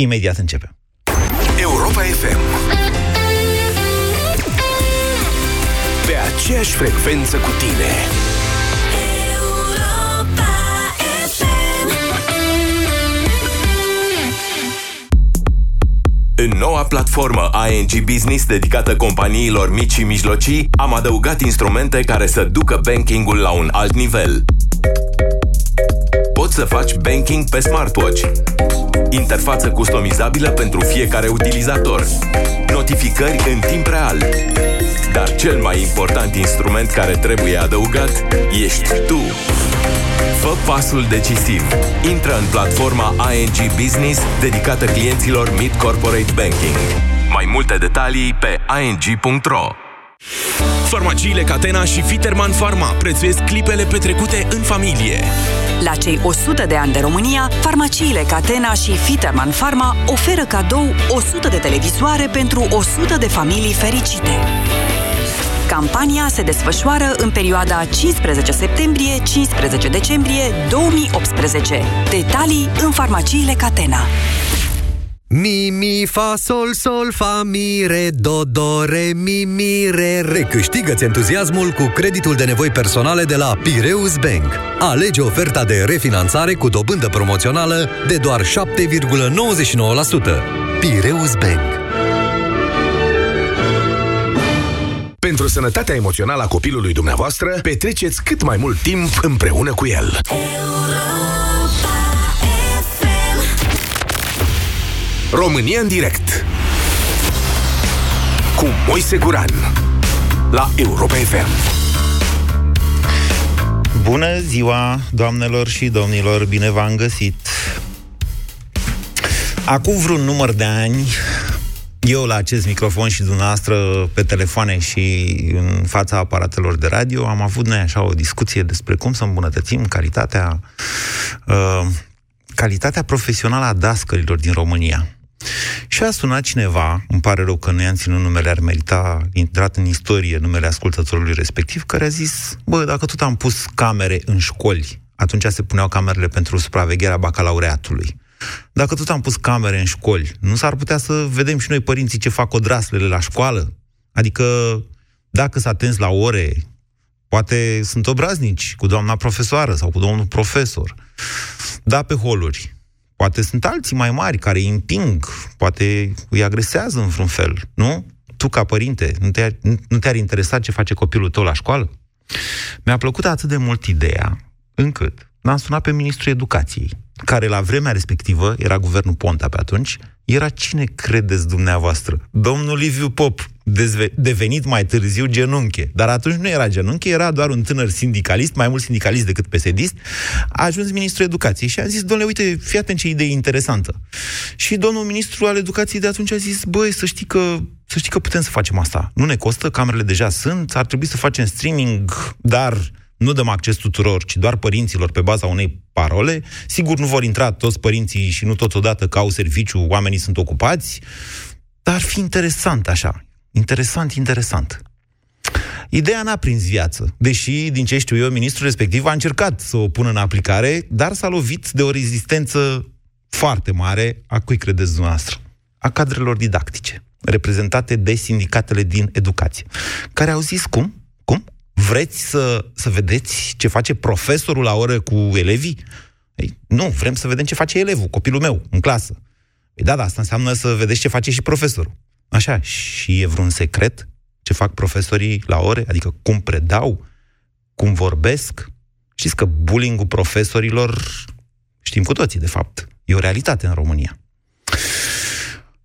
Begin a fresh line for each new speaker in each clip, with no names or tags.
Imediat începem.
Europa FM Pe aceeași frecvență cu tine În noua platformă ING Business dedicată companiilor mici și mijlocii, am adăugat instrumente care să ducă bankingul la un alt nivel. Poți să faci banking pe smartwatch. Interfață customizabilă pentru fiecare utilizator. Notificări în timp real. Dar cel mai important instrument care trebuie adăugat ești tu. Fă pasul decisiv. Intră în platforma ING Business dedicată clienților Mid Corporate Banking. Mai multe detalii pe ing.ro Farmaciile Catena și Fiterman Pharma prețuiesc clipele petrecute în familie.
La cei 100 de ani de România, farmaciile Catena și Fiterman Pharma oferă cadou 100 de televizoare pentru 100 de familii fericite. Campania se desfășoară în perioada 15 septembrie-15 decembrie 2018. Detalii în farmaciile Catena.
Mi, mi, fa, sol, sol, fa, mi, re, do, do, re, mi, mi, re, re. Câștigă-ți entuziasmul cu creditul de nevoi personale de la Pireus Bank. Alege oferta de refinanțare cu dobândă promoțională de doar 7,99%. Pireus Bank.
Pentru sănătatea emoțională a copilului dumneavoastră, petreceți cât mai mult timp împreună cu el. România în direct cu Moise Guran la Europa FM.
Bună ziua, doamnelor și domnilor, bine v-am găsit! Acum vreun număr de ani, eu la acest microfon și dumneavoastră pe telefoane și în fața aparatelor de radio am avut noi așa o discuție despre cum să îmbunătățim calitatea uh, calitatea profesională a dascărilor din România. Și a sunat cineva, îmi pare rău că nu i-am ținut numele, ar merita intrat în istorie numele ascultătorului respectiv, care a zis, bă, dacă tot am pus camere în școli, atunci se puneau camerele pentru supravegherea bacalaureatului. Dacă tot am pus camere în școli, nu s-ar putea să vedem și noi părinții ce fac odraslele la școală? Adică, dacă s-a atens la ore, poate sunt obraznici cu doamna profesoară sau cu domnul profesor. Da, pe holuri. Poate sunt alții mai mari care îi împing, poate îi agresează în vreun fel, nu? Tu, ca părinte, nu, te nu te-ar interesa ce face copilul tău la școală? Mi-a plăcut atât de mult ideea, încât l-am sunat pe ministrul educației, care la vremea respectivă, era guvernul Ponta pe atunci, era cine credeți dumneavoastră? Domnul Liviu Pop, dezve- devenit mai târziu genunche. Dar atunci nu era genunche, era doar un tânăr sindicalist, mai mult sindicalist decât pesedist, a ajuns ministrul educației și a zis, domnule, uite, fii atent ce idee interesantă. Și domnul ministru al educației de atunci a zis, băi, să știi că să știi că putem să facem asta. Nu ne costă, camerele deja sunt, ar trebui să facem streaming, dar nu dăm acces tuturor, ci doar părinților pe baza unei parole. Sigur, nu vor intra toți părinții și nu toți odată că au serviciu, oamenii sunt ocupați, dar ar fi interesant așa. Interesant, interesant. Ideea n-a prins viață, deși, din ce știu eu, ministrul respectiv a încercat să o pună în aplicare, dar s-a lovit de o rezistență foarte mare, a cui credeți dumneavoastră? A cadrelor didactice, reprezentate de sindicatele din educație, care au zis cum? Cum? Vreți să, să vedeți ce face profesorul la oră cu elevii? Ei, nu, vrem să vedem ce face elevul, copilul meu, în clasă. Ei, da, da, asta înseamnă să vedeți ce face și profesorul. Așa, și e vreun secret ce fac profesorii la ore? Adică cum predau, cum vorbesc? Știți că bullying profesorilor, știm cu toții, de fapt, e o realitate în România.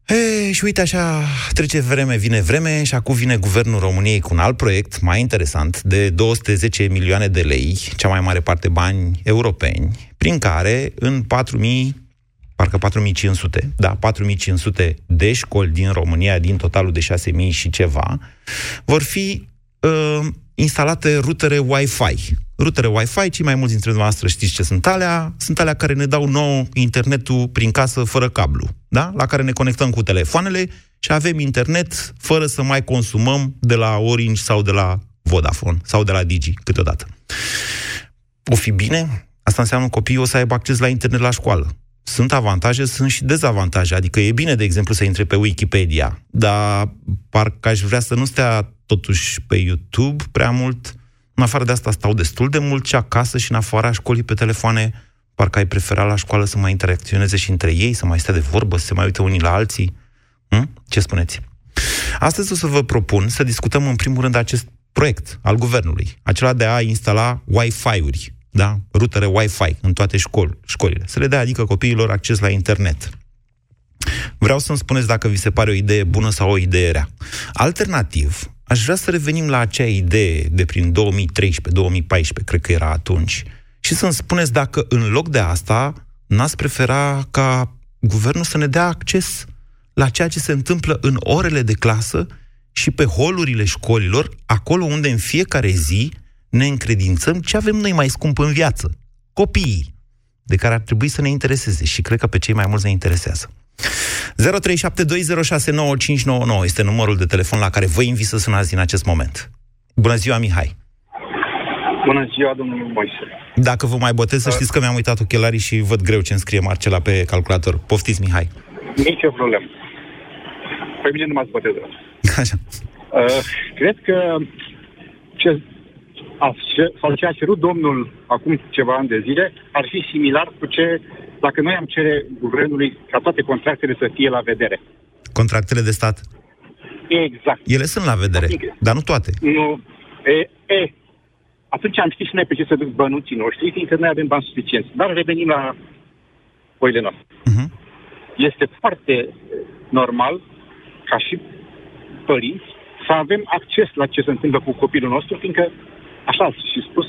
E, și uite așa, trece vreme, vine vreme și acum vine Guvernul României cu un alt proiect mai interesant de 210 milioane de lei, cea mai mare parte bani europeni, prin care în 4000 parcă 4500, da, 4500 de școli din România, din totalul de 6000 și ceva, vor fi uh, instalate rutere Wi-Fi. Rutere Wi-Fi, cei mai mulți dintre noastre știți ce sunt alea, sunt alea care ne dau nou internetul prin casă fără cablu, da? La care ne conectăm cu telefoanele și avem internet fără să mai consumăm de la Orange sau de la Vodafone sau de la Digi câteodată. O fi bine? Asta înseamnă că copiii o să aibă acces la internet la școală. sunt avantaje, sunt și dezavantaje. Adică e bine, de exemplu, să intre pe Wikipedia, dar parcă aș vrea să nu stea totuși pe YouTube prea mult. În afară de asta stau destul de mult și acasă și în afara școlii pe telefoane. Parcă ai prefera la școală să mai interacționeze și între ei, să mai stea de vorbă, să se mai uite unii la alții. Hm? Ce spuneți? Astăzi o să vă propun să discutăm în primul rând acest proiect al guvernului, acela de a instala Wi-Fi-uri, da? rutere Wi-Fi în toate școli, școlile, să le dea adică copiilor acces la internet. Vreau să-mi spuneți dacă vi se pare o idee bună sau o idee rea. Alternativ, aș vrea să revenim la acea idee de prin 2013-2014, cred că era atunci, și să-mi spuneți dacă în loc de asta n-ați prefera ca guvernul să ne dea acces la ceea ce se întâmplă în orele de clasă și pe holurile școlilor, acolo unde în fiecare zi ne încredințăm ce avem noi mai scump în viață. Copiii, de care ar trebui să ne intereseze și cred că pe cei mai mulți ne interesează. 0372069599 este numărul de telefon la care vă invit să sunați din acest moment. Bună ziua, Mihai!
Bună ziua, domnul Moise!
Dacă vă mai botez, să știți că mi-am uitat ochelarii și văd greu ce îmi scrie Marcela pe calculator. Poftiți, Mihai!
Nici o problemă. Pe mine nu m-ați botezat.
Așa.
Uh, cred că ce, a, ce, sau ce a cerut domnul acum ceva ani de zile ar fi similar cu ce dacă noi am cere guvernului ca toate contractele să fie la vedere.
Contractele de stat?
Exact.
Ele sunt la vedere,
Adică-
dar nu toate.
Nu. E, e, atunci am ști și noi pe ce să duc bănuții noștri, fiindcă noi avem bani suficienți. Dar revenim la oile noastre.
Uh-huh.
Este foarte normal, ca și părinți, să avem acces la ce se întâmplă cu copilul nostru, fiindcă, așa ați și spus,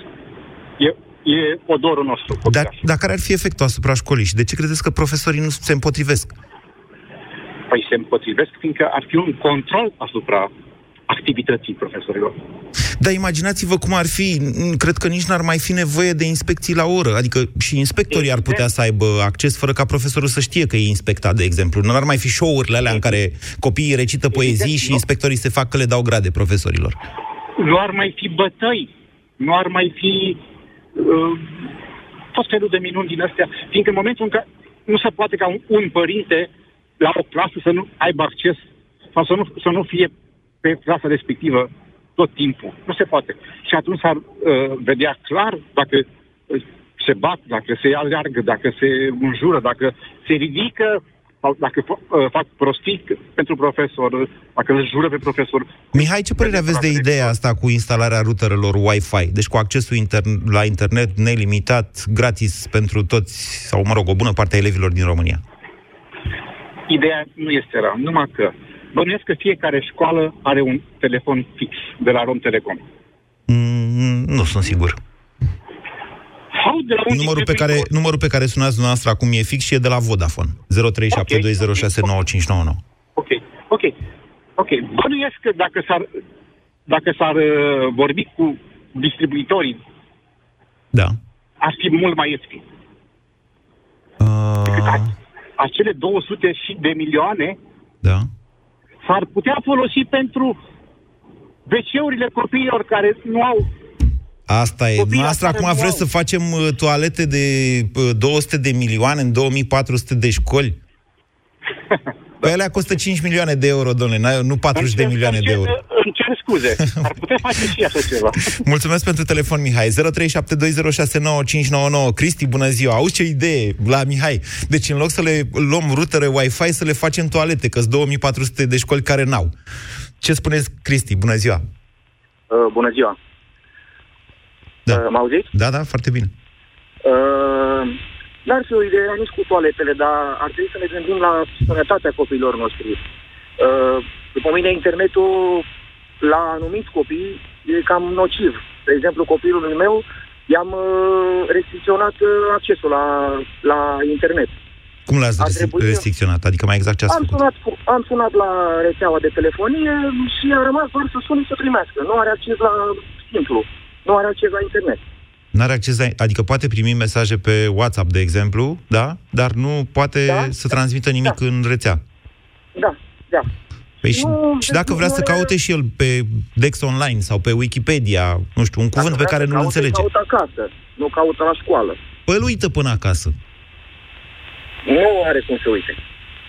e, e odorul nostru.
Dar,
copilaș.
dar care ar fi efectul asupra școlii și de ce credeți că profesorii nu se împotrivesc?
Păi se împotrivesc, fiindcă ar fi un control asupra activității profesorilor.
Dar imaginați-vă cum ar fi, n- cred că nici n-ar mai fi nevoie de inspecții la oră, adică și inspectorii ar putea să aibă acces fără ca profesorul să știe că e inspectat, de exemplu. Nu ar mai fi show-urile alea în care copiii recită poezii și inspectorii se fac că le dau grade profesorilor.
Nu ar mai fi bătăi, nu ar mai fi uh, tot felul de minuni din astea, fiindcă în momentul în care nu se poate ca un, un părinte la o clasă să nu aibă acces sau să nu, să nu fie pe clasa respectivă tot timpul. Nu se poate. Și atunci s-ar uh, vedea clar dacă uh, se bat, dacă se aleargă, dacă se înjură, dacă se ridică sau dacă fa- uh, fac prostii pentru profesor, dacă îl jură pe profesor.
Mihai, ce părere aveți de ideea asta cu instalarea ruterelor Wi-Fi? Deci cu accesul inter- la internet nelimitat, gratis pentru toți, sau mă rog, o bună parte a elevilor din România.
Ideea nu este rea, numai că bănuiesc că fiecare școală are un telefon fix de la Rom Telecom.
Mm, nu sunt sigur.
Sau de la un
Numărul pe, care, numărul pe care sunați dumneavoastră acum e fix și e de la Vodafone. 0372069599.
Ok, ok, ok. Bănuiesc că dacă s-ar, dacă s-ar uh, vorbi cu distribuitorii,
Da.
ar fi mult mai ieftin. Decât
Uh,
a- acele 200 și de milioane
da.
s-ar putea folosi pentru WC-urile copiilor care nu au
Asta e.
Copiii
Noastră
care
acum
nu
vreți
au.
să facem uh, toalete de uh, 200 de milioane în 2400 de școli? Păi alea costă 5 milioane de euro, domnule, n-ai- nu 40 de
Îmi cer-
milioane
îmi
de
cer-
euro.
Îmi cer scuze. Ar putea face și așa ceva.
Mulțumesc pentru telefon, Mihai. 0372069599. Cristi, bună ziua. Auzi ce idee la Mihai. Deci în loc să le luăm rutere Wi-Fi, să le facem toalete, că 2400 de școli care n-au. Ce spuneți, Cristi? Bună ziua.
Uh, bună ziua.
Da.
Uh, mă auziți?
Da, da, foarte bine.
Uh, n-ar fi o idee nici cu toaletele, dar ar trebui să ne gândim la sănătatea copiilor noștri. Uh, după mine, internetul la anumiți copii e cam nociv. De exemplu, copilului meu i-am uh, restricționat uh, accesul la, la internet.
Cum l-ați
Ar
restri-
trebui-
restricționat? Adică mai exact ce ați
Am
făcut?
sunat, cu- am sunat la rețeaua de telefonie și a rămas doar să suni să primească. Nu are acces la simplu. Nu are acces la internet.
N-are acces la... Adică poate primi mesaje pe WhatsApp, de exemplu, da? Dar nu poate
Da,
să transmită nimic
da.
în rețea.
Da, da.
Păi și,
Nu,
și dacă vrea
nu
să
e-
caute și el pe Dex Online sau pe Wikipedia, nu știu, un cuvânt
Dacă
pe
vrea
care
să
nu-l
caute,
înțelege.
Caută acasă, nu caută la școală.
Păi îl uită până acasă.
Nu are cum să uite.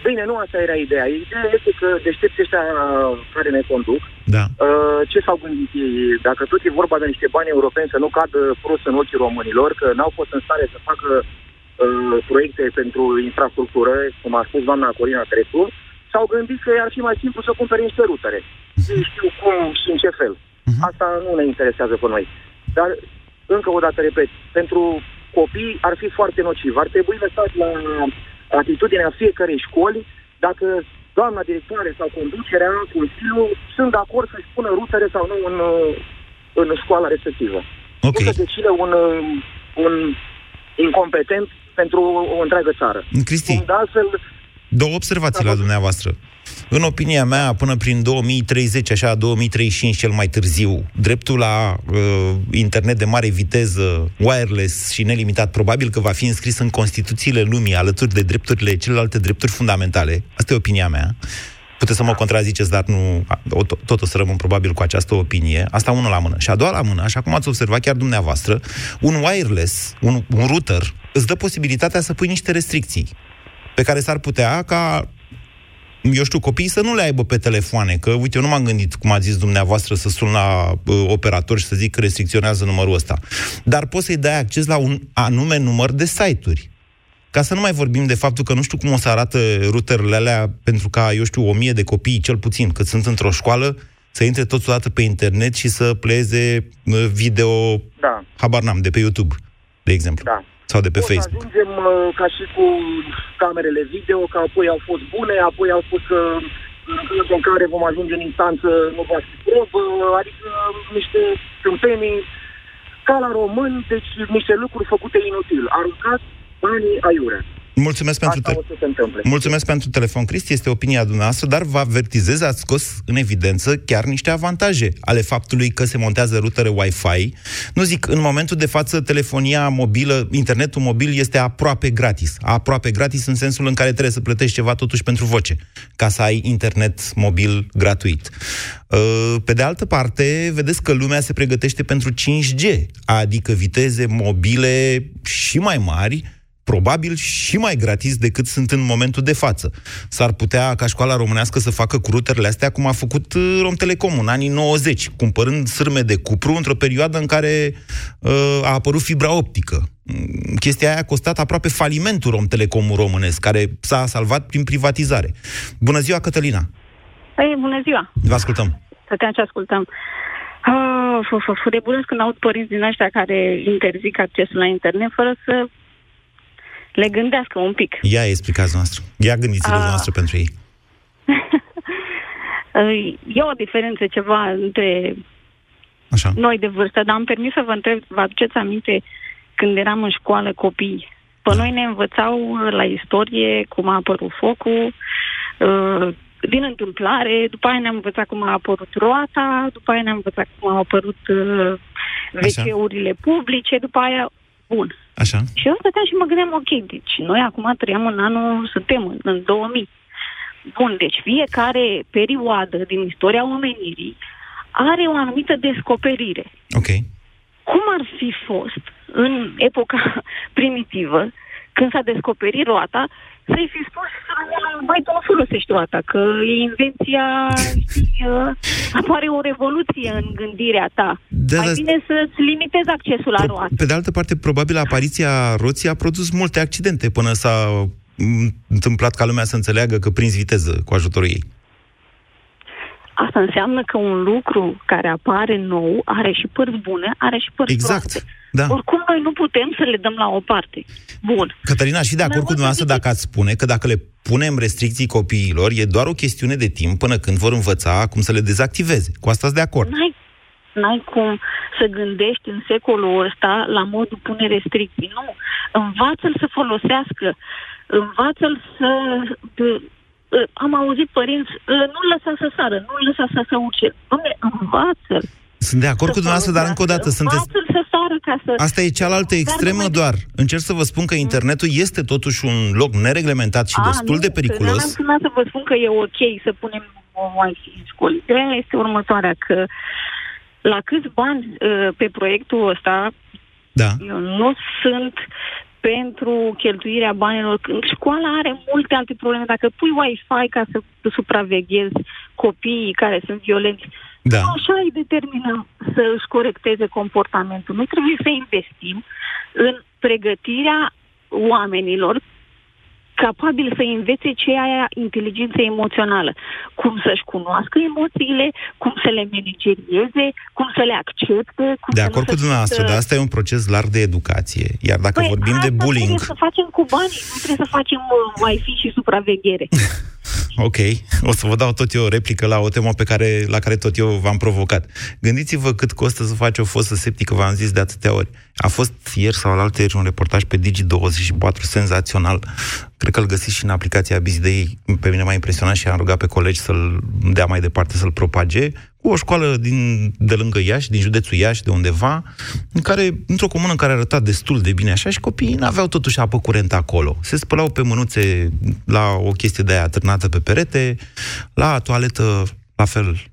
Bine, nu asta era ideea. Ideea este că deștepții ăștia care ne conduc,
Da.
uh, ce s-au gândit ei? Dacă tot e vorba de niște bani europeni să nu cadă prost în ochii românilor, că n-au fost în stare să facă uh, proiecte pentru infrastructură, cum a spus doamna Corina Crețu, s-au gândit că ar fi mai simplu să cumpere niște rutere. Nu știu cum și în ce fel. Asta nu ne interesează pe noi. Dar, încă o dată repet, pentru copii ar fi foarte nociv. Ar trebui lăsat la atitudinea fiecărei școli dacă doamna directoare sau conducerea, Consiliul, sunt de acord să-și pună rutere sau nu în, uh, în școala respectivă.
Ok.
Nu să decide un, uh, un incompetent pentru o întreagă țară.
Cristi,
De altfel,
două observații la dumneavoastră. În opinia mea, până prin 2030, așa, 2035 cel mai târziu, dreptul la uh, internet de mare viteză, wireless și nelimitat, probabil că va fi înscris în Constituțiile lumii, alături de drepturile, celelalte drepturi fundamentale. Asta e opinia mea. Puteți să mă contraziceți, dar nu, o, tot o să rămân probabil cu această opinie. Asta unul la mână. Și a doua la mână, așa cum ați observat chiar dumneavoastră, un wireless, un, un router, îți dă posibilitatea să pui niște restricții pe care s-ar putea ca eu știu, copiii să nu le aibă pe telefoane, că, uite, eu nu m-am gândit, cum a zis dumneavoastră, să sun la uh, operator și să zic că restricționează numărul ăsta. Dar poți să-i dai acces la un anume număr de site-uri. Ca să nu mai vorbim de faptul că nu știu cum o să arată routerele alea pentru ca, eu știu, o mie de copii, cel puțin, cât sunt într-o școală, să intre toți odată pe internet și să pleze uh, video,
da,
habar n-am, de pe YouTube, de exemplu.
da.
Sau de pe
o să
Facebook.
ajungem uh, ca și cu camerele video, că apoi au fost bune, apoi au spus că în cazul în care vom ajunge în instanță nu va fi probă, adică niște tâmpenii ca la români, deci niște lucruri făcute inutil. Aruncați banii aiurea.
Mulțumesc pentru
Asta
te-
o să se întâmple.
Mulțumesc pentru telefon, Cristi, este opinia dumneavoastră, dar vă avertizez, ați scos în evidență chiar niște avantaje ale faptului că se montează rutere Wi-Fi. Nu zic, în momentul de față, telefonia mobilă, internetul mobil este aproape gratis. Aproape gratis în sensul în care trebuie să plătești ceva totuși pentru voce, ca să ai internet mobil gratuit. Uh, Pe de altă parte, vedeți că lumea se pregătește pentru 5G, adică viteze mobile și mai mari, probabil și mai gratis decât sunt în momentul de față. S-ar putea ca școala românească să facă cu ruterele astea cum a făcut uh, Romtelecom în anii 90, cumpărând sârme de cupru într-o perioadă în care uh, a apărut fibra optică. Mm, Chestia aia a costat aproape falimentul Romtelecomul românesc, care s-a salvat prin privatizare. Bună ziua, Cătălina!
Păi, bună ziua!
Vă ascultăm!
Stăteam și ascultăm. Ah, fu, fu, fu, de bună când aud părinți din ăștia care interzic accesul la internet fără să le gândească un pic.
Ia explicați noastră. Ia gândiți-vă
Ah.
noastră pentru ei.
E o diferență ceva între
Așa.
noi de vârstă, dar am permis să vă întreb, vă aduceți aminte când eram în școală copii? Pe
Da.
noi ne învățau la istorie cum a apărut focul, uh, din întâmplare, după aia ne-am învățat cum a apărut roata, după aia ne-am învățat cum au apărut uh,
Așa.
WC-urile publice, după aia, bun.
Așa.
Și eu stăteam și mă gândeam, ok, deci noi acum trăiam în anul, suntem în, în 2000. Bun, deci fiecare perioadă din istoria omenirii are o anumită descoperire.
Ok.
Cum ar fi fost în epoca primitivă, când s-a descoperit roata, să-i fi spus românul, băi, tu nu folosești roata, că e invenția, știi, uh, apare o revoluție în gândirea ta.
Da,
Mai
da.
bine să-ți limitezi accesul la
Pro-
roată.
Pe de altă parte, probabil apariția roții a produs multe accidente până s-a m, întâmplat ca lumea să înțeleagă că prinzi viteză cu ajutorul ei.
Asta înseamnă că un lucru care apare nou are și părți bune, are și părți
Exact.
proaste.
Da.
Oricum, noi nu putem să le dăm la o parte. Bun.
Cătălina, și de acord cu
Mai mult
dumneavoastră
decât-
dacă ați spune că dacă le punem restricții copiilor, e doar o chestiune de timp până când vor învăța cum să le dezactiveze. Cu asta sunt de acord.
N-ai, n-ai cum să gândești în secolul ăsta la modul pune restricții. Nu. Învață-l să folosească. Învață-l să... de- ă, am auzit părinți, ă, nu-l lăsa să sară, nu-l lăsa să se urce. Dom'le, învață-l.
Sunt de acord
să
cu dumneavoastră, dar încă o dată
folosească.
sunteți...
Învață-l să sară ca să...
Asta e cealaltă
Dar
extremă
numai de-
doar. Încerc să vă spun că internetul este totuși un loc nereglementat și
A,
destul
nu,
de periculos.
Că n-am sunat să vă spun că e ok să punem Wi-Fi în școli. Ideea este următoarea, că la câți bani uh, pe proiectul ăsta
Da.
eu nu sunt pentru cheltuirea banilor. Școala are multe alte probleme. Dacă pui Wi-Fi ca să supraveghezi copiii care sunt violenți,
Da.
nu așa îi determinăm să își corecteze comportamentul. Noi trebuie să investim în pregătirea oamenilor capabili să învețe ce e aia inteligență emoțională. Cum să-și cunoască emoțiile, cum să le managerieze, cum să le accepte. Cum
De
să
acord
nu
cu
se
dumneavoastră,
simtă-
dar asta e un proces larg de educație. Iar dacă
Păi,
vorbim de
asta
bullying...
trebuie să facem cu banii, nu trebuie să facem uh, Wi-Fi și supraveghere.
Ok, o să vă dau tot eu o replică la o temă pe care, la care tot eu v-am provocat. Gândiți-vă cât costă să faci o fosă septică, v-am zis de atâtea ori. A fost ieri sau alaltă ieri un reportaj pe Digi24, senzațional. Cred că îl găsiți și în aplicația Bizdei. Pe mine m-a impresionat și am rugat pe colegi să-l dea mai departe, să-l propage. Cu o școală din, de lângă Iași, din județul Iași, de undeva, în care, într-o comună în care arăta destul de bine așa și copiii n-aveau totuși apă curentă acolo. Se spălau pe mânuțe la o chestie de aia târnată pe perete, la toaletă, la fel,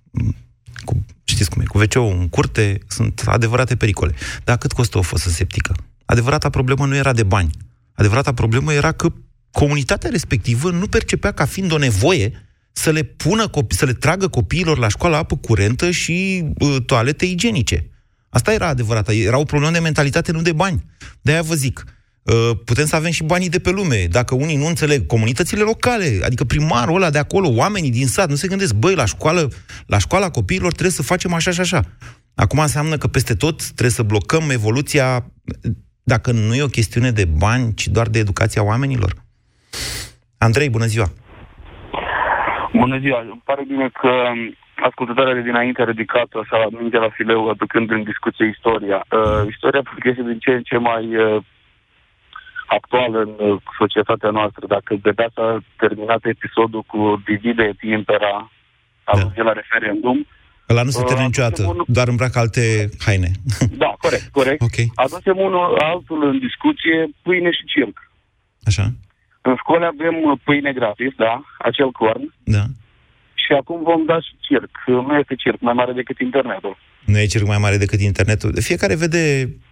cu, știți cum e, cu wc în curte, sunt adevărate pericole. Dar cât costă o fosă septică? Adevărata problemă nu era de bani. Adevărata problemă era că comunitatea respectivă nu percepea ca fiind o nevoie să le pună copii, să le tragă copiilor la școală apă curentă și uh, toalete igienice. Asta era adevărata. Era o problemă de mentalitate, nu de bani. De-aia vă zic, uh, putem să avem și banii de pe lume. Dacă unii nu înțeleg, comunitățile locale, adică primarul ăla de acolo, oamenii din sat, nu se gândesc, băi, la școală, la școala copiilor trebuie să facem așa și așa. Acum înseamnă că peste tot trebuie să blocăm evoluția, dacă nu e o chestiune de bani, ci doar de educația oamenilor. Andrei, bună ziua!
Bună ziua, îmi pare bine că ascultătoarea de dinainte a ridicat așa minte la fileu aducând în discuție istoria. Uh, istoria pentru că este din ce în ce mai uh, actuală în uh, societatea noastră. Dacă vedea s-a terminat episodul cu divide et impera, a
Da.
da. la referendum,
Ăla nu se
Uh,
termină niciodată,
unul-
doar îmbracă alte haine.
da, corect, corect.
ok,
Aducem unul altul în discuție, pâine și circ.
așa,
În școală avem uh, pâine gratis, da, acel corn,
da.
și acum vom da și circ. Nu este circ mai mare decât internetul.
Nu e circ mai mare decât internetul. Fiecare vede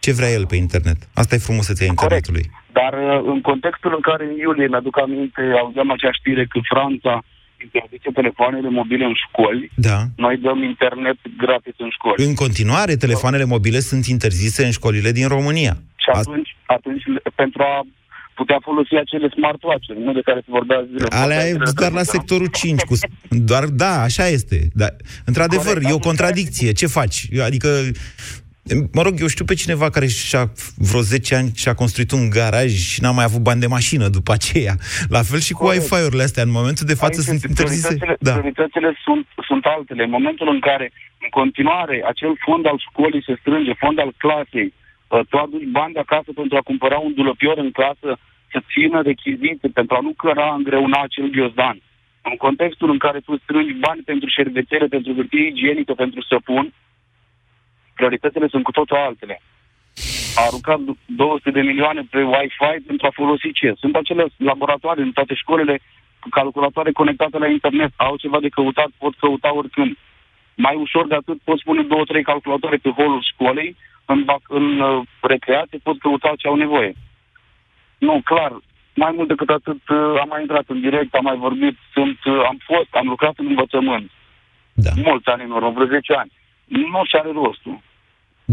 ce vrea el pe internet. Asta e frumusețea internetului.
Dar uh, în contextul în care în iulie, mi-aduc aminte, auzeam acea știre că Franța interzice telefoanele mobile în școli,
Da.
noi dăm internet gratis în școli.
În continuare, telefoanele mobile sunt interzise în școlile din România.
Și atunci, atunci, pentru a putea folosi acele smartwatch nu de care se vorbea zile.
Alea e doar la sectorul 5. Cu, doar, da, așa este. Da. Într-adevăr,
Corect,
e o
am
contradicție. Ce faci? Adică, mă rog, eu știu pe cineva care și-a vreo 10 ani și-a construit un garaj și n-a mai avut bani de mașină după aceea. La fel și cu
Corect.
Wi-Fi-urile astea. În momentul de față
Aici
sunt
este-
interzise.
Prioritățile,
Da.
prioritățile sunt, sunt altele. În momentul în care, în continuare, acel fond al școlii se strânge, fond al clasei, uh, tu aduci bani de acasă pentru a cumpăra un dulăpior în casă, să țină rechizite, pentru a nu căra îngreuna acel ghiozdan. În contextul în care tu strângi bani pentru șervețele, pentru hârtie igienică, pentru săpun, prioritățile sunt cu totul altele. A aruncat 200 de milioane pe Wi-Fi pentru a folosi ce? Sunt acele laboratoare în toate școlile cu calculatoare conectate la internet, au ceva de căutat, pot căuta oricând. Mai ușor de atât pot pune două, trei calculatoare pe holul școlei, în, bac, în uh, recreație pot căuta ce au nevoie. Nu, clar, mai mult decât atât, uh, am mai intrat în direct, am mai vorbit, sunt, uh, am fost, am lucrat în învățământ.
Da.
Mulți ani în urmă, vreo 10 ani. Nu și are rostul.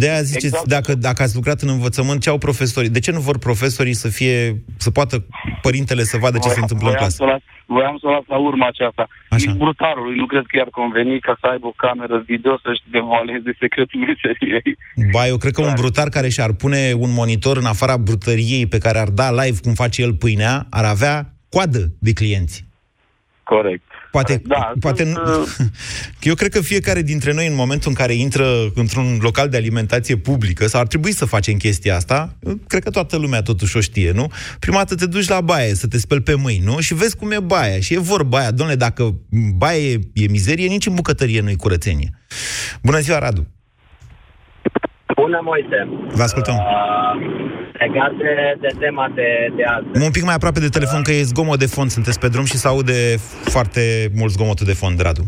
De aia ziceți,
Exact.
dacă, dacă ați lucrat în învățământ, ce au profesorii? De ce nu vor profesorii să fie, să poată părintele să vadă ce se întâmplă în
voiam
clasă?
Să o las, voiam să o las la urma aceasta.
Așa.
Nici brutarului nu cred că i-ar conveni ca să aibă o cameră video să-și devoaleze secretul meseriei.
Ba, eu cred că un
Clar.
brutar care și-ar pune un monitor în afara brutăriei pe care ar da live cum face el pâinea, ar avea coadă de clienți.
Corect.
Poate,
Da,
poate
sunt,
nu...
uh,
Eu cred că fiecare dintre noi, în momentul în care intră într-un local de alimentație publică, sau ar trebui să facem chestia asta, cred că toată lumea totuși o știe, nu? Prima dată te duci la baie să te speli pe mâini, nu? Și vezi cum e baia. Și e vorba aia, domnule, dacă baie e, e mizerie, nici în bucătărie nu-i curățenie. Bună ziua, Radu!
Bună, Moise.
Vă ascultăm.
Uh, legat de, de tema de, de azi.
Un pic mai aproape de telefon, că e zgomot de fond, sunteți pe drum și se aude foarte mult zgomotul de fond, Radu.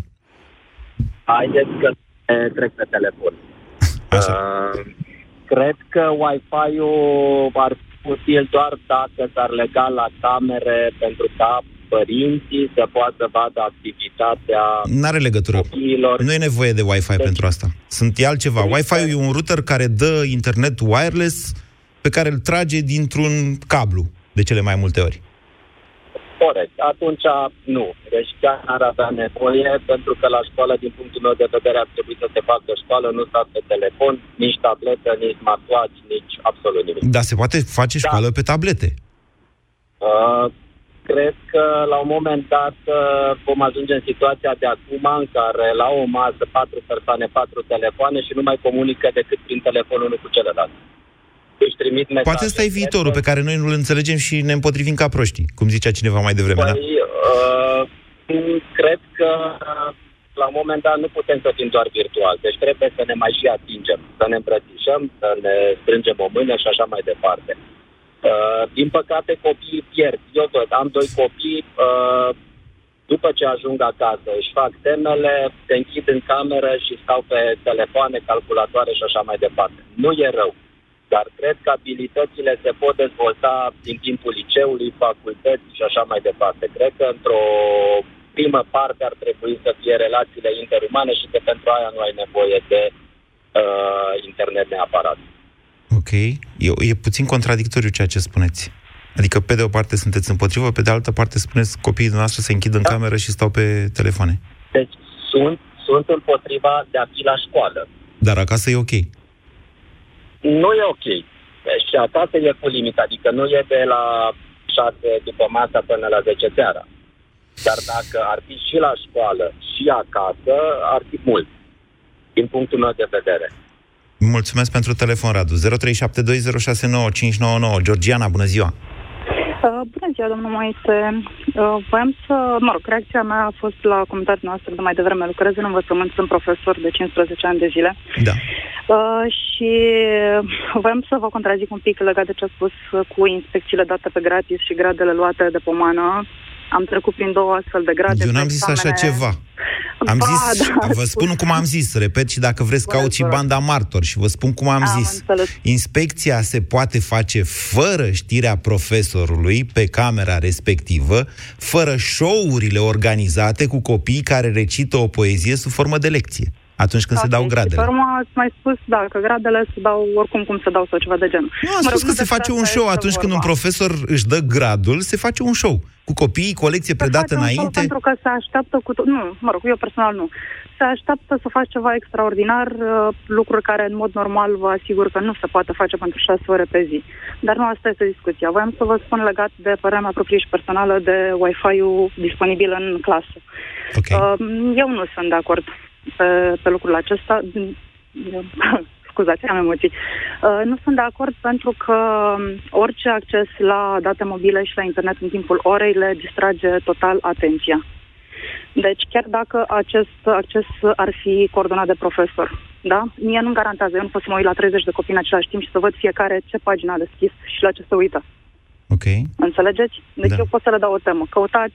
Haideți că eh, trec pe telefon.
Așa.
Uh, cred că Wi-Fi-ul ar util doar dacă s-ar lega la camere pentru ca părinții să poată vadă activitatea
N-are legătură.
copiilor.
Nu e nevoie de Wi-Fi
Deci-
pentru asta. Sunt e altceva. Wi-Fi e un router care dă internet wireless pe care îl trage dintr-un cablu de cele mai multe ori.
Corect. Atunci nu. Deci chiar n-ar avea nevoie, pentru că la școală, din punctul meu de vedere, ar trebui să se facă școală, nu stat pe telefon, nici tabletă, nici smartwatch, nici absolut nimic.
Dar se poate face
Da.
școală pe tablete.
Uh, cred că la un moment dat uh, vom ajunge în situația de acum în care la o masă patru persoane, patru telefoane și nu mai comunică decât prin telefonul unul cu celălalt. Își trimit mesaje.
Poate ăsta e
Cred
viitorul
că-
pe care noi nu-l înțelegem și ne împotrivim ca proștii, cum zicea cineva mai devreme, da?
Păi, uh, cred că uh, la un moment dat nu putem să fim doar virtual. Deci trebuie să ne mai și atingem, să ne îmbrățișăm, să ne strângem o mână și așa mai departe. Uh, din păcate, copiii pierd. Eu văd, am doi copii, uh, după ce ajung acasă, își fac temele, se închid în cameră și stau pe telefoane, calculatoare și așa mai departe. Nu e rău, dar cred că abilitățile se pot dezvolta din timpul liceului, facultății și așa mai departe. Cred că într-o primă parte ar trebui să fie relațiile interumane și că pentru aia nu ai nevoie de uh, internet neapărat.
Ok. E, e puțin contradictoriu ceea ce spuneți. Adică, pe de o parte sunteți împotrivă, pe de altă parte spuneți copiii noastre se închid în
Da.
cameră și stau pe telefoane.
Deci sunt, sunt împotriva de a fi la școală.
Dar acasă e ok.
Nu e ok. Deci acasă e cu limit, adică nu e de la 6 după masa până la 10 seara. Dar dacă ar fi și la școală și acasă, ar fi mult, din punctul meu de vedere.
Mulțumesc pentru telefon, Radu. 0372069599. Georgiana, bună ziua!
Uh, bună ziua, domnul Moise. Uh, voiam să, mă rog, reacția mea a fost la comentariul noastră de mai devreme. Lucrez în învățământ, sunt profesor de 15 ani de zile.
Da.
Uh, și voiam să vă contrazic un pic legat de ce a spus uh, cu inspecțiile date pe gratis și gradele luate de pomană. Am trecut prin două astfel de grade.
Eu n-am
pe
zis așa
examene.
ceva. Am
Ba,
zis,
da,
vă spun cum am zis, repet și dacă vreți
Vă
caut și
rog.
banda martor și vă spun cum am,
Am
zis.
înțeles.
Inspecția se poate face fără știrea profesorului pe camera respectivă, fără show-urile organizate cu copii care recită o poezie sub formă de lecție, atunci când se
Ok,
dau
Și pe
gradele.
urmă ați mai spus, da, că gradele se dau oricum cum se dau sau ceva de genul.
Nu, am
Mă
spus
rog,
că
nu
se face
despre
un
asta
show
este
atunci când un
vorba.
profesor își dă gradul, se face un show cu copiii, cu o lecție
Se
predată
face un show
înainte.
Pentru că se așteaptă cu... To- nu, mă rog, eu personal nu. Se așteaptă să faci ceva extraordinar, uh, lucruri care în mod normal vă asigur că nu se poate face pentru șase ore pe zi. Dar nu asta este discuția. Voiam să vă spun legat de părerea mea proprie și personală de Wi-Fi-ul disponibil în clasă.
Ok.
Uh, eu nu sunt de acord pe, pe lucrul acesta. Scuzați, am emoții. Uh, nu sunt de acord pentru că um, orice acces la date mobile și la internet în timpul orei le distrage total atenția. Deci chiar dacă acest acces ar fi coordonat de profesor, da? Mie nu garantează, eu nu pot să mă uit la 30 de copii în același timp și să văd fiecare ce pagină a deschis și la ce se uită.
Ok.
Înțelegeți? Deci
Da.
eu pot să le dau o temă. Căutați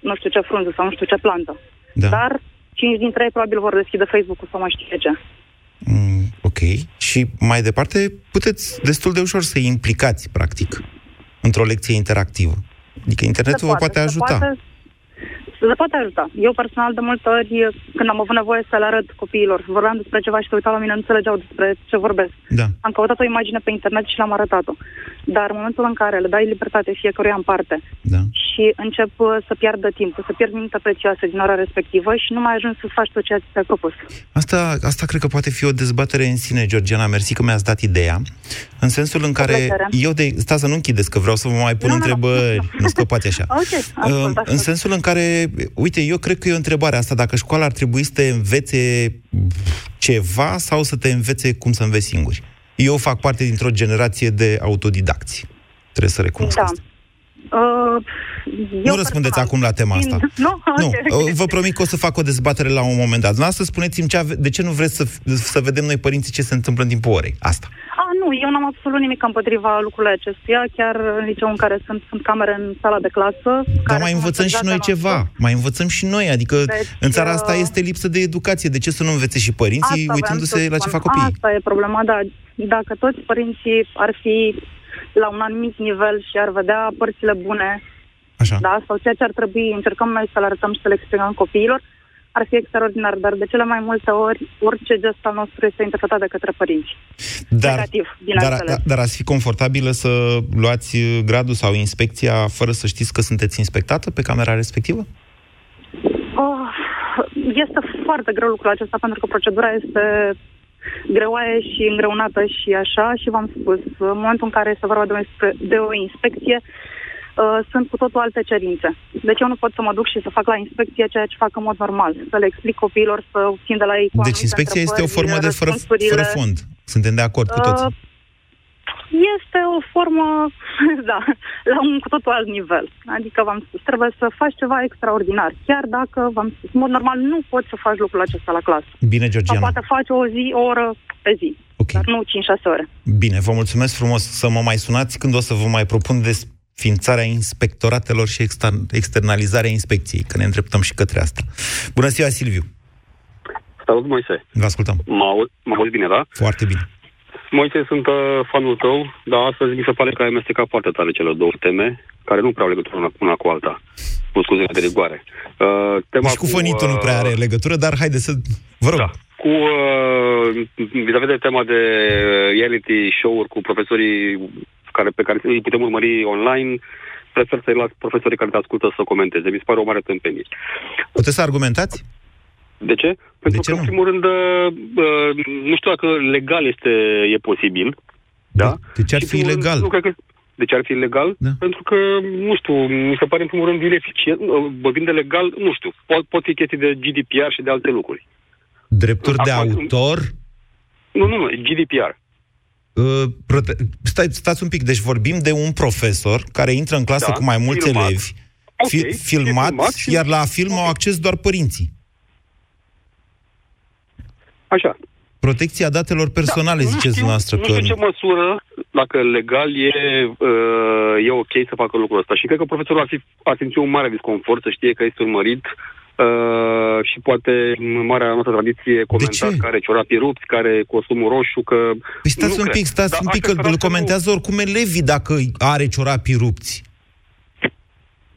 nu știu ce frunză sau nu știu ce plantă.
Da.
Dar 5 dintre ei probabil vor deschide Facebook-ul sau mai știe ce.
Mm, ok. Și mai departe, puteți destul de ușor să implicați, practic, într-o lecție interactivă. Adică internetul
Se
vă poate ajuta.
Se poate, se poate ajuta. Eu personal de multe ori, când am avut nevoie să le arăt copiilor, vorbeam despre ceva și se uitau la mine, nu înțelegeau despre ce vorbesc.
Da.
Am căutat o imagine pe internet și le-am arătat-o. Dar în momentul în care le dai libertate fiecăruia în parte
Da.
Și încep uh, să piardă timpul, să pierd minute prețioase din ora respectivă și nu mai ajungi să faci tot ceea ce ți-ai propus.
Asta, asta cred că poate fi o dezbatere în sine, Georgiana. Mersi că mi-ați dat ideea. În sensul în care
plăcere.
eu de... Stați să nu închideți, că vreau să vă mai pun
Nu, nu, nu,
întrebări.
nu,
Nu scăpați așa.
Ok, ascult,
Uh,
ascult.
În sensul în care, uite, eu cred că e o întrebare asta, dacă școala ar trebui să te învețe ceva sau să te învețe cum să înveți singuri. Eu fac parte dintr-o generație de autodidacți. Trebuie să recunosc
Da.
asta.
Uh,
Nu
eu
răspundeți
personal-
acum la tema asta.
Nu?
Nu,
Ok, ok.
uh, vă promit că o să fac o dezbatere la un moment dat. Dumneavoastră spuneți-mi ce ave- de ce nu vreți să, să vedem noi părinții ce se întâmplă în timpul orei. Asta.
A, nu, eu n-am absolut nimic împotriva lucrurilor acestuia. Chiar în liceu în care sunt, sunt camere în sala de clasă.
Dar
care
mai
sunt
învățăm și noi
monitorizate
ceva.
non-stop.
Mai învățăm și noi. Adică
Deci,
în țara asta
uh,
este lipsă de educație. De ce să nu învețe și părinții
Asta voiam
uitându-se
să
la ce
spun.
fac copiii?
Asta e problema, da. Dacă toți părinții ar fi la un anumit nivel și ar vedea părțile bune,
Așa.
da, sau ceea ce ar trebui, încercăm noi să le arătăm și să le explicăm copiilor, ar fi extraordinar, dar de cele mai multe ori, orice gest al nostru este interpretat de către părinți.
Dar,
Negativ,
dar,
bineînțeles.
dar, dar ați fi confortabilă să luați uh, gradul sau inspecția fără să știți că sunteți inspectată pe camera respectivă?
Oh, este foarte greu lucrul acesta pentru că procedura este greoaie și îngreunată și așa și v-am spus, în momentul în care este vorba de o, inspe- de o inspecție, uh, sunt cu totul alte cerințe. Deci eu nu pot să mă duc și să fac la inspecție ceea ce fac în mod normal, să le explic copiilor, să obțin de la ei cu
Deci
anumite
inspecția este o
întrebări,
formă de fără,
răspunsurile.
fără fond. Suntem de acord cu toții.
Uh, Este o formă, da, la un cu totul alt nivel. Adică, v-am spus, trebuie să faci ceva extraordinar. Chiar dacă, v-am spus, în mod normal nu poți să faci lucrul acesta la clasă.
Bine,
Sau
Georgiana.
poate faci o zi, o oră pe zi.
Ok.
Dar nu 5-6 ore.
Bine, vă mulțumesc frumos să mă mai sunați când o să vă mai propun desfințarea inspectoratelor și exter- externalizarea inspecției, că ne îndreptăm și către asta. Bună ziua, Silviu!
Salut, Moise.
Vă ascultăm.
Mă auzi, mă auzi bine, da?
Foarte bine.
Moise, sunt uh, fanul tău, dar astăzi mi se pare că ai amestecat foarte tare cele două teme, care nu prea au legătură una, una cu alta. Cu scuze de rigoare. Uh, tema
Nici cu fănitul nu prea are legătură, dar haideți să... Vă rog.
Da. Cu, uh, vis-a-vis de tema de reality show-uri cu profesorii care, pe care îi putem urmări online, prefer să-i las profesorii care te ascultă să comenteze. Mi se pare o mare tâmpenie.
Puteți să argumentați?
De ce? Pentru
ce
că,
nu?
în primul rând, uh, nu știu dacă legal este e posibil. Da?
De ce ar
Și, în
fi
primul rând,
ilegal?
Nu cred că de ce ar fi ilegal?
Da.
Pentru că, nu știu, mi se pare în primul rând ineficient. uh, Vorbind de legal, nu știu, pot, pot fi chestii de GDPR și de alte lucruri.
Drepturi de
Acum-
autor?
Nu, nu, nu, GDPR.
Uh, prote- stai, stați un pic, deci vorbim de un profesor care intră în clasă
Da,
cu mai mulți
filmat.
elevi,
Ok,
fi,
e
filmat,
filmat și-
iar la film au acces doar părinții.
Așa.
Protecția datelor personale,
Da, nu
ziceți
știu-
noastră
Nu
că...
știu ce măsură, dacă legal e, uh, e ok să facă lucrul ăsta. Și cred că profesorul ar, fi, ar simți un mare disconfort să știe că este urmărit uh, și poate în marea noastră tradiție comentat
ce?
că are ciorapii rupți, care are costumul roșu, că...
Păi stați
nu
un
cred.
pic, stați
Dar
un pic,
aș
că
spera
îl
să nu-
comentează oricum elevii dacă are ciorapii rupți.